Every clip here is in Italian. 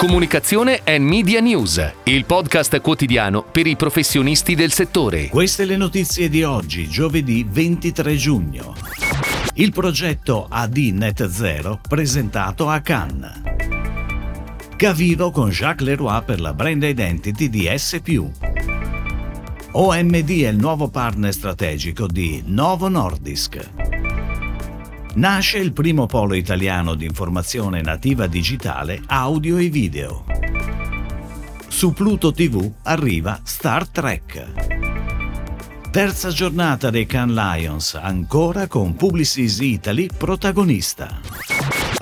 Comunicazione e Media News, il podcast quotidiano per i professionisti del settore. Queste le notizie di oggi, giovedì 23 giugno. Il progetto AD Net Zero presentato a Cannes. Gaviro con Jacques Leroy per la brand identity di S+. OMD è il nuovo partner strategico di Novo Nordisk. Nasce il primo polo italiano di informazione nativa digitale, audio e video. Su Pluto TV arriva Star Trek. Terza giornata dei Can Lions, ancora con Publicis Italy protagonista.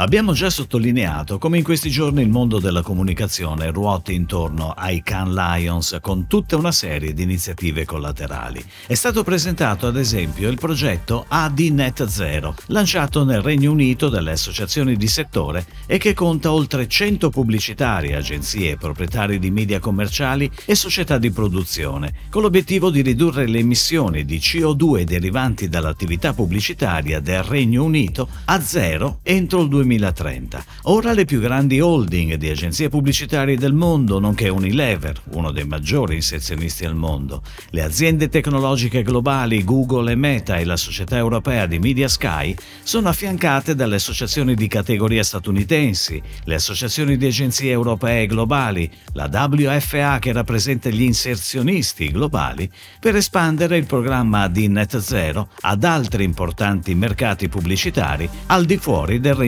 Abbiamo già sottolineato come in questi giorni il mondo della comunicazione ruoti intorno ai Can Lions con tutta una serie di iniziative collaterali. È stato presentato ad esempio il progetto ADNet Zero, lanciato nel Regno Unito dalle associazioni di settore e che conta oltre 100 pubblicitari, agenzie, proprietari di media commerciali e società di produzione, con l'obiettivo di ridurre le emissioni di CO2 derivanti dall'attività pubblicitaria del Regno Unito a zero entro 2020 2030. Ora le più grandi holding di agenzie pubblicitarie del mondo, nonché Unilever, uno dei maggiori inserzionisti al mondo, le aziende tecnologiche globali Google e Meta e la società europea di Media Sky sono affiancate dalle associazioni di categoria statunitensi, le associazioni di agenzie europee globali, la WFA che rappresenta gli inserzionisti globali, per espandere il programma di Net Zero ad altri importanti mercati pubblicitari al di fuori del Regno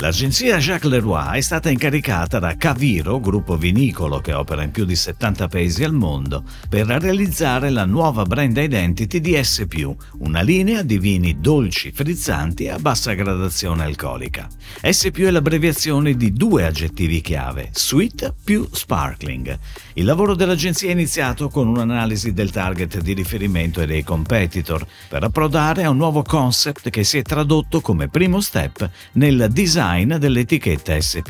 L'agenzia Jacques Leroy è stata incaricata da Caviro, gruppo vinicolo che opera in più di 70 paesi al mondo, per realizzare la nuova brand identity di S+, una linea di vini dolci, frizzanti a bassa gradazione alcolica. S+, è l'abbreviazione di due aggettivi chiave, sweet più sparkling. Il lavoro dell'agenzia è iniziato con un'analisi del target di riferimento e dei competitor, per approdare a un nuovo concept che si è tradotto come primo step nel design design dell'etichetta S+.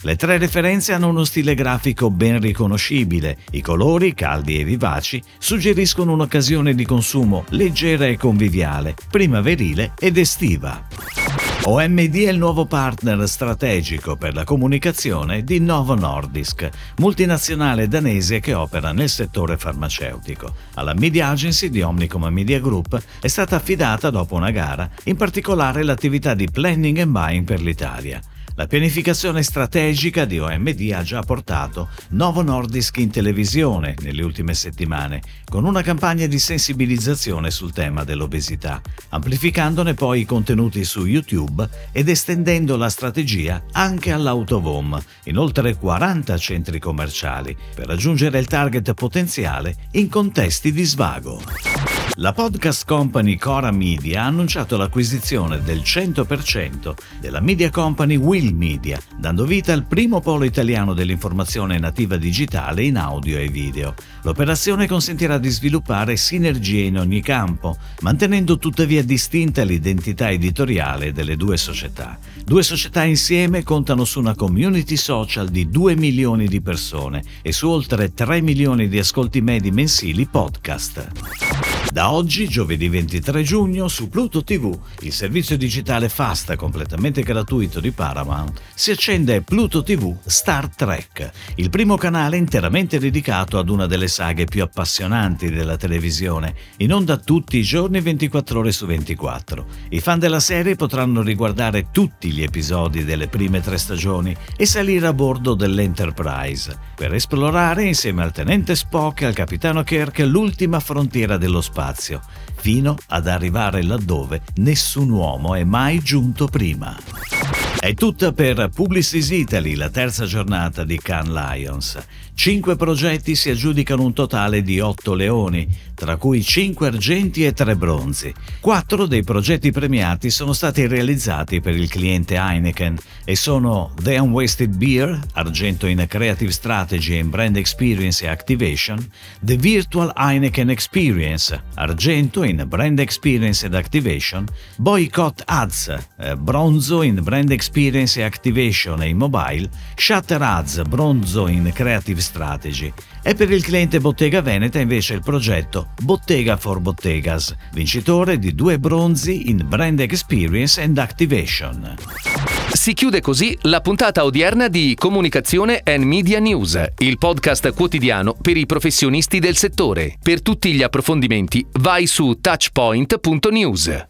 Le tre referenze hanno uno stile grafico ben riconoscibile. I colori, caldi e vivaci, suggeriscono un'occasione di consumo leggera e conviviale, primaverile ed estiva. OMD è il nuovo partner strategico per la comunicazione di Novo Nordisk, multinazionale danese che opera nel settore farmaceutico. Alla media agency di Omnicom Media Group è stata affidata dopo una gara, in particolare l'attività di planning and buying per l'Italia. La pianificazione strategica di OMD ha già portato Novo Nordisk in televisione nelle ultime settimane, con una campagna di sensibilizzazione sul tema dell'obesità, amplificandone poi i contenuti su YouTube ed estendendo la strategia anche all'autovom, in oltre 40 centri commerciali, per raggiungere il target potenziale in contesti di svago. La podcast company Cora Media ha annunciato l'acquisizione del 100% della media company Will Media, dando vita al primo polo italiano dell'informazione nativa digitale in audio e video. L'operazione consentirà di sviluppare sinergie in ogni campo, mantenendo tuttavia distinta l'identità editoriale delle due società. Due società insieme contano su una community social di 2 milioni di persone e su oltre 3 milioni di ascolti medi mensili podcast. Da oggi, giovedì 23 giugno, su Pluto TV, il servizio digitale fast completamente gratuito di Paramount, si accende Pluto TV Star Trek, il primo canale interamente dedicato ad una delle saghe più appassionanti della televisione, in onda tutti i giorni 24 ore su 24. I fan della serie potranno riguardare tutti gli episodi delle prime tre stagioni e salire a bordo dell'Enterprise, per esplorare insieme al tenente Spock e al capitano Kirk l'ultima frontiera dello spazio spazio, fino ad arrivare laddove nessun uomo è mai giunto prima. È tutta per Publicis Italy, la terza giornata di Cannes Lions. Cinque progetti si aggiudicano un totale di otto leoni, tra cui cinque argenti e tre bronzi. Quattro dei progetti premiati sono stati realizzati per il cliente Heineken e sono The Unwasted Beer, argento in Creative Strategy and Brand Experience e Activation, The Virtual Heineken Experience, argento in Brand Experience ed Activation, Boycott Ads, eh, bronzo in Brand Experience e Activation e in mobile, Shutter Ads bronzo in Creative Strategy e per il cliente Bottega Veneta invece il progetto Bottega for Bottegas, vincitore di due bronzi in Brand Experience and Activation. Si chiude così la puntata odierna di Comunicazione and Media News, il podcast quotidiano per i professionisti del settore. Per tutti gli approfondimenti vai touchpoint.news.